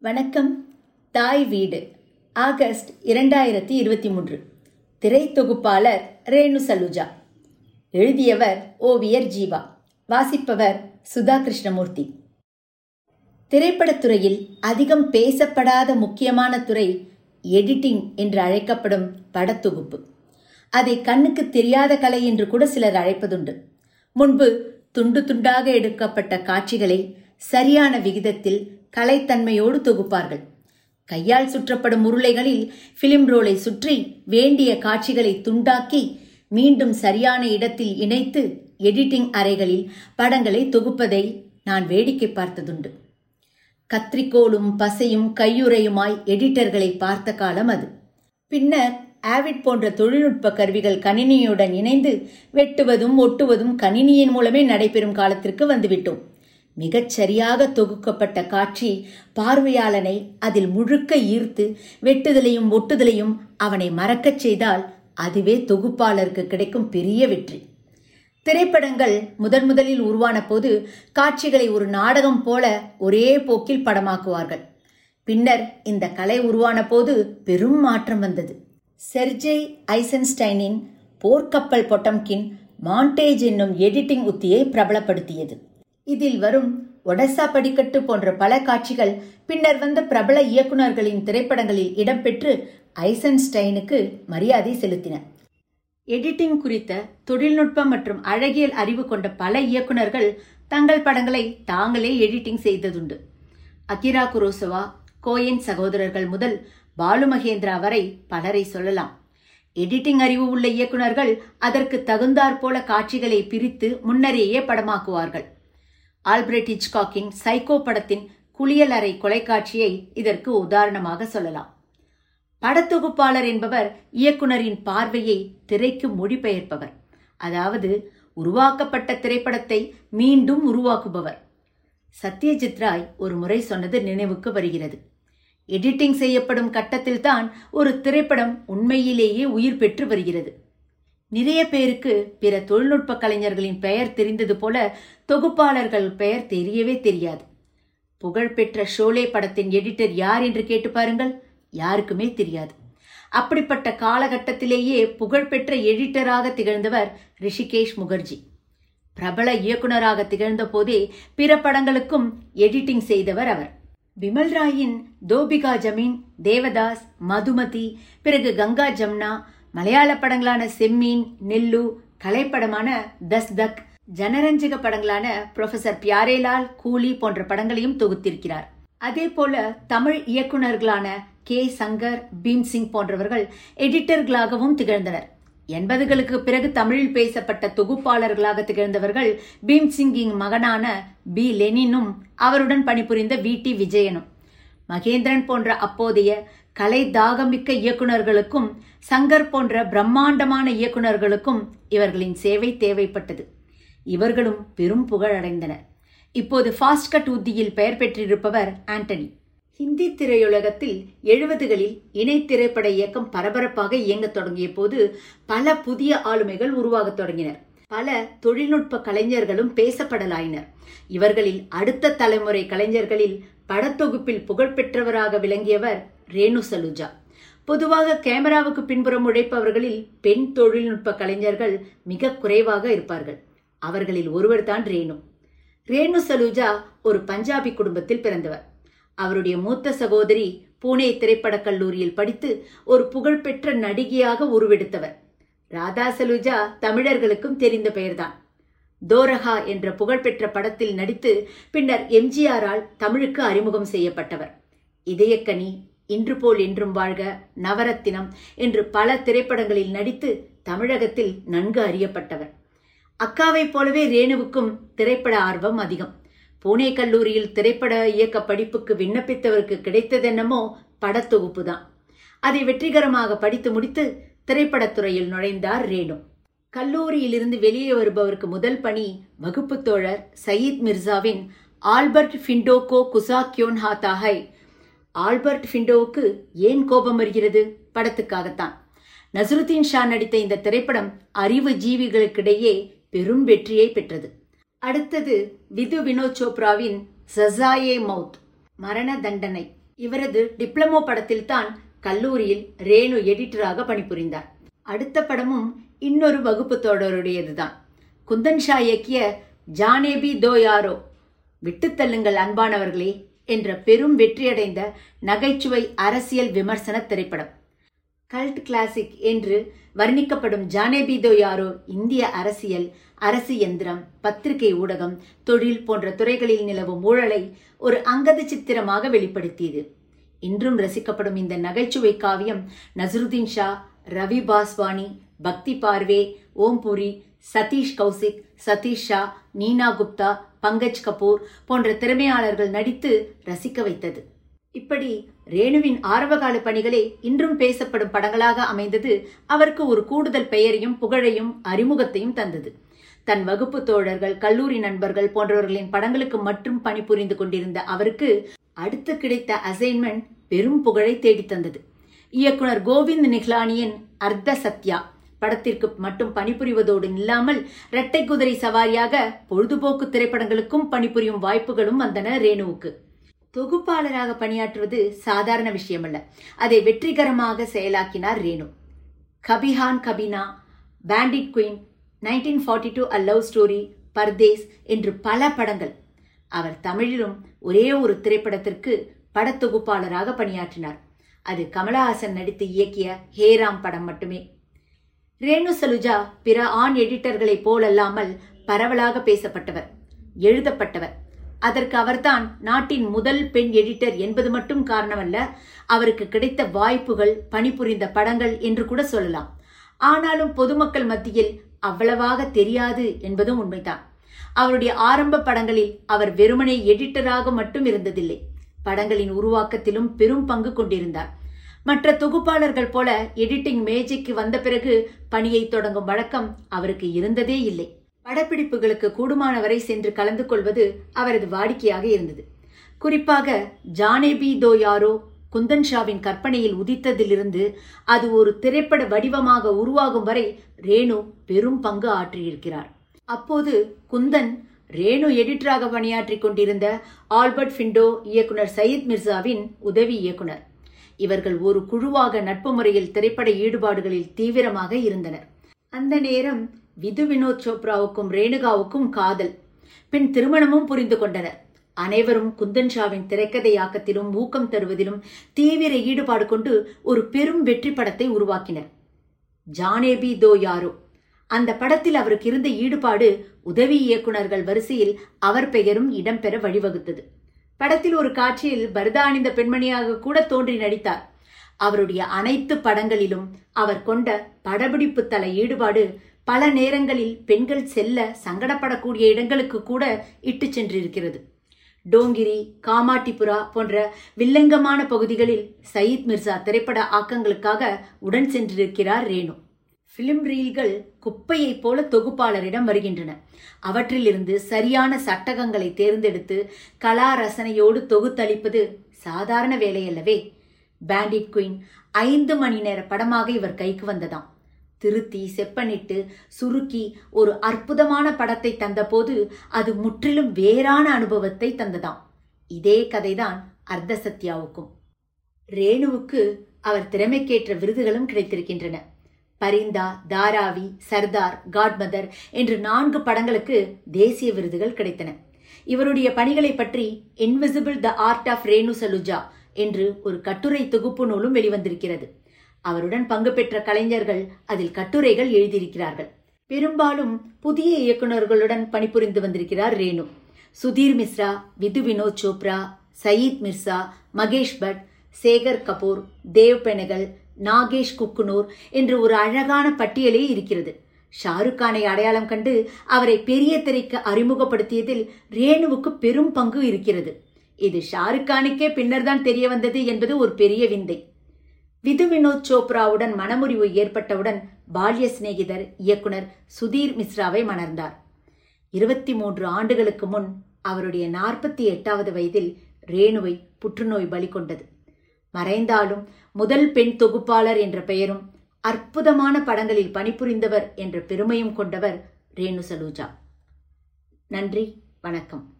வணக்கம். தாய் வீடு. ஆகஸ்ட் இரண்டாயிரத்தி இருபத்தி மூன்று. திரைத்தொகுப்பாளர் ரேணு சலுஜா. எழுதியவர் ஓவியர் ஜீவா. வாசிப்பவர் சுதா கிருஷ்ணமூர்த்தி திரைப்படத்துறையில் அதிகம் பேசப்படாத முக்கியமான துறை எடிட்டிங் என்று அழைக்கப்படும் படத்தொகுப்பு. அதை கண்ணுக்கு தெரியாத கலை என்று கூட சிலர் அழைப்பதுண்டு. முன்பு துண்டு துண்டாக எடுக்கப்பட்ட காட்சிகளை சரியான விகிதத்தில் கலைத்தன்மையோடு தொகுப்பார்கள். கையால் சுற்றப்படும் உருளைகளில் பிலிம் ரோலை சுற்றி வேண்டிய காட்சிகளை துண்டாக்கி மீண்டும் சரியான இடத்தில் இணைத்து எடிட்டிங் அறைகளில் படங்களை தொகுப்பதை நான் வேடிக்கை பார்த்ததுண்டு. கத்திரிக்கோளும் பசையும் கையுறையுமாய் எடிட்டர்களை பார்த்த காலம் அது. பின்னர் ஆவிட் போன்ற தொழில்நுட்ப கருவிகள் கணினியுடன் இணைந்து வெட்டுவதும் ஒட்டுவதும் கணினியின் மூலமே நடைபெறும் காலத்திற்கு வந்துவிட்டோம். மிகச் சரியாக தொகுக்கப்பட்ட காட்சி பார்வையாளனை அதில் முழுக்க ஈர்த்து வெட்டுதலையும் ஒட்டுதலையும் அவனை மறக்கச் செய்தால் அதுவே தொகுப்பாளருக்கு கிடைக்கும் பெரிய வெற்றி. திரைப்படங்கள் முதன் முதலில் உருவான போது காட்சிகளை ஒரு நாடகம் போல ஒரே போக்கில் படமாக்குவார்கள். பின்னர் இந்த கலை உருவான போது பெரும் மாற்றம் வந்தது. செர்ஜெய் ஐசன்ஸ்டைனின் போர்க்கப்பல் பொட்டம்கின் மாண்டேஜ் என்னும் எடிட்டிங் உத்தியை பிரபலப்படுத்தியது. இதில் வரும் ஒடசா படிக்கட்டு போன்ற பல காட்சிகள் பின்னர் வந்த பிரபல இயக்குநர்களின் திரைப்படங்களில் இடம்பெற்று ஐசன்ஸ்டைனுக்கு மரியாதை செலுத்தின. எடிட்டிங் குறித்த தொழில்நுட்பம் மற்றும் அழகியல் அறிவு கொண்ட பல இயக்குநர்கள் தங்கள் படங்களை தாங்களே எடிட்டிங் செய்ததுண்டு. அகிரா குரோசவா கோயன் சகோதரர்கள் முதல் பாலு மகேந்திரா வரை பலரை சொல்லலாம். எடிட்டிங் அறிவு உள்ள இயக்குநர்கள் அதற்கு தகுந்தாற் போல காட்சிகளை பிரித்து முன்னரேயே படமாக்குவார்கள். ஆல்பிரட் ஹிச்காக்கின் சைக்கோ படத்தின் குளியலறை கொலைக்காட்சியை இதற்கு உதாரணமாக சொல்லலாம். படத்தொகுப்பாளர் என்பவர் இயக்குனரின் பார்வையை திரைக்கு மொழிபெயர்ப்பவர். அதாவது உருவாக்கப்பட்ட திரைப்படத்தை மீண்டும் உருவாக்குபவர். சத்யஜித் ராய் ஒரு முறை சொன்னது நினைவுக்கு வருகிறது. எடிட்டிங் செய்யப்படும் கட்டத்தில்தான் ஒரு திரைப்படம் உண்மையிலேயே உயிர் பெற்று வருகிறது. நிறைய பேருக்கு பிற தொழில்நுட்ப கலைஞர்களின் பெயர் தெரிந்தது போல தொகுப்பாளர்கள் பெயர் தெரியவே தெரியாது. புகழ்பெற்ற ஷோலே படத்தின் எடிட்டர் யார் என்று கேட்டு பாருங்கள். யாருக்குமே தெரியாது. அப்படிப்பட்ட காலகட்டத்திலேயே புகழ்பெற்ற எடிட்டராக திகழ்ந்தவர் ரிஷிகேஷ் முகர்ஜி. பிரபல இயக்குனராக திகழ்ந்த போதே பிற படங்களுக்கும் எடிட்டிங் செய்தவர் அவர். விமல் ராயின் தோபிகா ஜமீன் தேவதாஸ் மதுமதி பிறகு கங்கா ஜம்னா மலையாள படங்களான செம்மீன் நெல்லு கலைப்படமான தஸ் தக் ஜனரஞ்சக படங்களான புரொஃபசர் பியாரேலால் கூலி போன்ற படங்களையும் தொகுத்திருக்கிறார். அதே போல தமிழ் இயக்குநர்களான கே. சங்கர் பீம்சிங் போன்றவர்கள் எடிட்டர்களாகவும் திகழ்ந்தனர். எண்பதுகளுக்கு பிறகு தமிழில் பேசப்பட்ட தொகுப்பாளர்களாக திகழ்ந்தவர்கள் பீம்சிங்கின் மகனான பி. லெனினும் அவருடன் பணிபுரிந்த வி. டி. விஜயனும். மகேந்திரன் போன்ற அப்போதைய கலை தாகமிக்க இயக்குநர்களுக்கும் சங்கர் போன்ற பிரம்மாண்டமான இயக்குநர்களுக்கும் இவர்களின் சேவை தேவைப்பட்டது. இவர்களும் பெரும் புகழடைந்தனர் இப்போது ஃபாஸ்ட் கட் உத்தியில் பெயர் பெற்றிருப்பவர் ஆண்டனி. ஹிந்தி திரையுலகத்தில் எழுபதுகளில் இணை திரைப்பட இயக்கம் பரபரப்பாக இயங்கத் தொடங்கிய போது பல புதிய ஆளுமைகள் உருவாகத் தொடங்கினர். பல தொழில்நுட்ப கலைஞர்களும் பேசப்படலாயினர். இவர்களில் அடுத்த தலைமுறை கலைஞர்களில் படத்தொகுப்பில் புகழ்பெற்றவராக விளங்கியவர் ரேணு சலுஜா பொதுவாக கேமராவுக்கு பின்புறம் உழைப்பவர்களில் பெண் தொழில்நுட்ப கலைஞர்கள் மிக குறைவாக இருப்பார்கள். அவர்களில் ஒருவர் தான் ரேணு. ரேணு சலூஜா ஒரு பஞ்சாபி குடும்பத்தில் பிறந்தவர். அவருடைய மூத்த சகோதரி பூனே திரைப்படக் கல்லூரியில் படித்து ஒரு புகழ்பெற்ற நடிகையாக உருவெடுத்தவர். ராதா சலூஜா தமிழர்களுக்கும் தெரிந்த பெயர்தான். தோரஹா என்ற புகழ்பெற்ற படத்தில் நடித்து பின்னர் எம்ஜிஆரால் தமிழுக்கு அறிமுகம் செய்யப்பட்டவர். இதயக்கனி இன்று போல் என்றும் வாழ்க நவரத்தினம் என்று பல திரைப்படங்களில் நடித்து தமிழகத்தில் நன்கு அறியப்பட்டவர். அக்காவைப் போலவே ரேணுவுக்கும் திரைப்பட ஆர்வம் அதிகம். பூனே கல்லூரியில் திரைப்பட இயக்க படிப்புக்கு விண்ணப்பித்தவருக்கு கிடைத்ததென்னமோ படத்தொகுப்பு தான் அதை வெற்றிகரமாக படித்து முடித்து திரைப்படத்துறையில் நுழைந்தார் ரேணு. கல்லூரியிலிருந்து வெளியே வருபவருக்கு முதல் பணி வகுப்பு தோழர் சயீத் மிர்சாவின் ஆல்பர்ட் ஃபிண்டோகோ குசாக்யோன் ஹாத்தாஹை ஆல்பர்ட் ஃபிண்டோவுக்கு ஏன் கோபம் வருகிறது? படத்துக்காகத்தான். நசருத்தீன் ஷா நடித்த இந்த திரைப்படம் அறிவு ஜீவிகளுக்கிடையே பெரும் வெற்றியை பெற்றது. அடுத்தது விது வினோத் சோப்ராவின் சசாயே மவுத் மரண தண்டனை. இவரது டிப்ளமோ படத்தில் தான் கல்லூரியில் ரேணு எடிட்டராக பணிபுரிந்தார். அடுத்த படமும் இன்னொரு வகுப்பு தொடருடையதுதான். குந்தன் ஷா இயக்கிய ஜானேபி தோ யாரோ விட்டுத்தள்ளுங்கள் அன்பானவர்களே என்ற பெரும் வெற்றியடைந்த நகைச்சுவை அரசியல் விமர்சன திரைப்படம். கல்ட் கிளாசிக் என்று வர்ணிக்கப்படும் ஜானேபிதோ யாரோ இந்திய அரசியல் அரசு எந்திரம் பத்திரிகை ஊடகம் தொழில் போன்ற துறைகளில் நிலவும் ஊழலை ஒரு அங்கத சித்திரமாக வெளிப்படுத்தியது. இன்றும் ரசிக்கப்படும் இந்த நகைச்சுவை காவியம் நசருதீன் ஷா ரவி பாஸ்வானி பக்தி பார்வே ஓம்புரி சதீஷ் கௌசிக் சதீஷ் ஷா நீனா குப்தா பங்கஜ் கபூர் போன்ற திறமையாளர்கள் நடித்து ரசிக்க வைத்தது. இப்படி ரேணுவின் ஆரம்பகால பணிகளே இன்றும் பேசப்படும் படங்களாக அமைந்தது. அவருக்கு ஒரு கூடுதல் பெயரையும் புகழையும் அறிமுகத்தையும் தந்தது. தன் வகுப்பு தோழர்கள் கல்லூரி நண்பர்கள் போன்றவர்களின் படங்களுக்கு மட்டும் பணிபுரிந்து கொண்டிருந்த அவருக்கு அடுத்து கிடைத்த அசைன்மெண்ட் பெரும் புகழை தேடித் தந்தது. இயக்குனர் கோவிந்த் நிஹ்லானியின் அர்த்த சத்யா படத்திற்கு மட்டும் பணிபுரிவதோடு இல்லாமல் இரட்டை குதிரை சவாரியாக பொழுதுபோக்கு திரைப்படங்களுக்கும் பணிபுரியும் வாய்ப்புகளும் வந்தன ரேணுவுக்கு. தொகுப்பாளராக பணியாற்றுவது சாதாரண விஷயமல்ல. அதை வெற்றிகரமாக செயலாக்கினார் Renu. Kabhi Haan Kabhi Naa bandit queen nineteen forty two a love story Pardes என்று பல படங்கள். அவர் தமிழிலும் ஒரே ஒரு திரைப்படத்திற்கு படத்தொகுப்பாளராக பணியாற்றினார். அது கமலஹாசன் நடித்து இயக்கிய ஹேராம் படம் மட்டுமே. ரேணு சலுஜா பிற ஆண் எடிட்டர்களைப் போலல்லாமல் பரவலாக பேசப்பட்டவர் எழுதப்பட்டவர். அதற்கு அவர்தான் நாட்டின் முதல் பெண் எடிட்டர் என்பது மட்டும் காரணமல்ல அவருக்கு கிடைத்த வாய்ப்புகள் பணிபுரிந்த படங்கள் என்று கூட சொல்லலாம். ஆனாலும் பொதுமக்கள் மத்தியில் அவ்வளவாக தெரியாது என்பதும் உண்மைதான். அவருடைய ஆரம்ப படங்களில் அவர் வெறுமனே எடிட்டராக மட்டும் இருந்ததில்லை. படங்களின் உருவாக்கத்திலும் பெரும் பங்கு கொண்டிருந்தார். மற்ற தொகுப்பாளர்கள் போல எடிட்டிங் மேஜைக்கு வந்த பிறகு பணியை தொடங்கும் வழக்கம் அவருக்கு இருந்ததே இல்லை. படப்பிடிப்புகளுக்கு கூடுமானவரை சென்று கலந்து கொள்வது அவரது வாடிக்கையாக இருந்தது. குறிப்பாக ஜானேபி தோ யாரோ குந்தன் ஷாவின் கற்பனையில் உதித்ததிலிருந்து அது ஒரு திரைப்பட வடிவமாக உருவாகும் வரை ரேணு பெரும் பங்கு ஆற்றியிருக்கிறார். அப்போது குந்தன் ரேணு எடிட்டராக பணியாற்றிக் கொண்டிருந்த ஆல்பர்ட் ஃபிண்டோ இயக்குனர் சயீத் மிர்சாவின் உதவி இயக்குனர். இவர்கள் ஒரு குழுவாக நட்பு முறையில் திரைப்பட ஈடுபாடுகளில் தீவிரமாக இருந்தனர். அந்த நேரம் விது வினோத் சோப்ராவுக்கும் ரேணுகாவுக்கும் காதல். பின் திருமணமும் புரிந்து கொண்டனர். அனைவரும் குந்தன் ஷாவின் திரைக்கதையாக்கத்திலும் ஊக்கம் தருவதிலும் தீவிர ஈடுபாடு கொண்டு ஒரு பெரும் வெற்றி படத்தை உருவாக்கினர். ஜானேபி தோ யாரோ. அந்த படத்தில் அவருக்கு இருந்த ஈடுபாடு உதவி இயக்குனர்கள் வரிசையில் அவர் பெயரும் இடம்பெற வழிவகுத்தது. படத்தில் ஒரு காட்சியில் பரதா அணிந்த பெண்மணியாக கூட தோன்றி நடித்தார். அவருடைய அனைத்து படங்களிலும் அவர் கொண்ட படப்பிடிப்பு தல ஈடுபாடு பல நேரங்களில் பெண்கள் செல்ல சங்கடப்படக்கூடிய இடங்களுக்கு கூட இட்டு சென்றிருக்கிறது. டோங்கிரி காமாட்டிபுரா போன்ற வில்லங்கமான பகுதிகளில் சயீத் மிர்சா திரைப்பட ஆக்கங்களுக்காக உடன் சென்றிருக்கிறார் ரேணு. ஃபிலிம் ரீல்கள் குப்பையைப் போல தொகுப்பாளரிடம் வருகின்றன. அவற்றிலிருந்து சரியான சட்டகங்களை தேர்ந்தெடுத்து கலா ரசனையோடு தொகுத்தளிப்பது சாதாரண வேலையல்லவே. பேண்டிட் குயின் ஐந்து மணி நேர படமாக இவர் கைக்கு வந்ததாம். திருத்தி செப்பனிட்டு சுருக்கி ஒரு அற்புதமான படத்தை தந்தபோது அது முற்றிலும் வேறான அனுபவத்தை தந்ததாம். இதே கதைதான் அர்த்த சத்யாவுக்கும் ரேணுவுக்கு அவர் திறமைக்கேற்ற விருதுகளும் கிடைத்திருக்கின்றன. பரிந்தா தாராவி சர்தார் காட்மதர் என்று நான்கு படங்களுக்கு தேசிய விருதுகள் கிடைத்தன. இவருடைய பணிகளை பற்றி invisible the art of Renu Saluja என்று ஒரு கட்டுரை தொகுப்பு நூலும் வெளிவந்திருக்கிறது. அவருடன் பங்கு பெற்ற கலைஞர்கள் அதில் கட்டுரைகள் எழுதியிருக்கிறார்கள். பெரும்பாலும் புதிய இயக்குநர்களுடன் பணிபுரிந்து வந்திருக்கிறார் ரேணு. சுதீர் மிஸ்ரா விது வினோத் சோப்ரா சயீத் மிர்சா மகேஷ் பட் சேகர் கபூர் தேவ் பெனகல் நாகேஷ் குக்குனூர் என்று ஒரு அழகான பட்டியலே இருக்கிறது. ஷாருக் கானை அடையாளம் கண்டு அவரை பெரிய திரைக்கு அறிமுகப்படுத்தியதில் ரேணுவுக்கு பெரும் பங்கு இருக்கிறது. இது ஷாருக் கானுக்கே பின்னர் தான் தெரிய வந்தது என்பது ஒரு பெரிய விந்தை. விது வினோத் சோப்ராவுடன் மனமுறிவு ஏற்பட்டவுடன் பால்ய சிநேகிதர் இயக்குனர் சுதீர் மிஸ்ராவை மணர்ந்தார் இருபத்தி மூன்று ஆண்டுகளுக்கு முன் அவருடைய நாற்பத்தி எட்டாவது வயதில் ரேணுவை புற்றுநோய் பலி கொண்டது. மறைந்தாலும் முதல் பெண் தொகுப்பாளர் என்ற பெயரும் அற்புதமான படங்களில் பணிபுரிந்தவர் என்ற பெருமையும் கொண்டவர் ரேணு சலூஜா நன்றி வணக்கம்.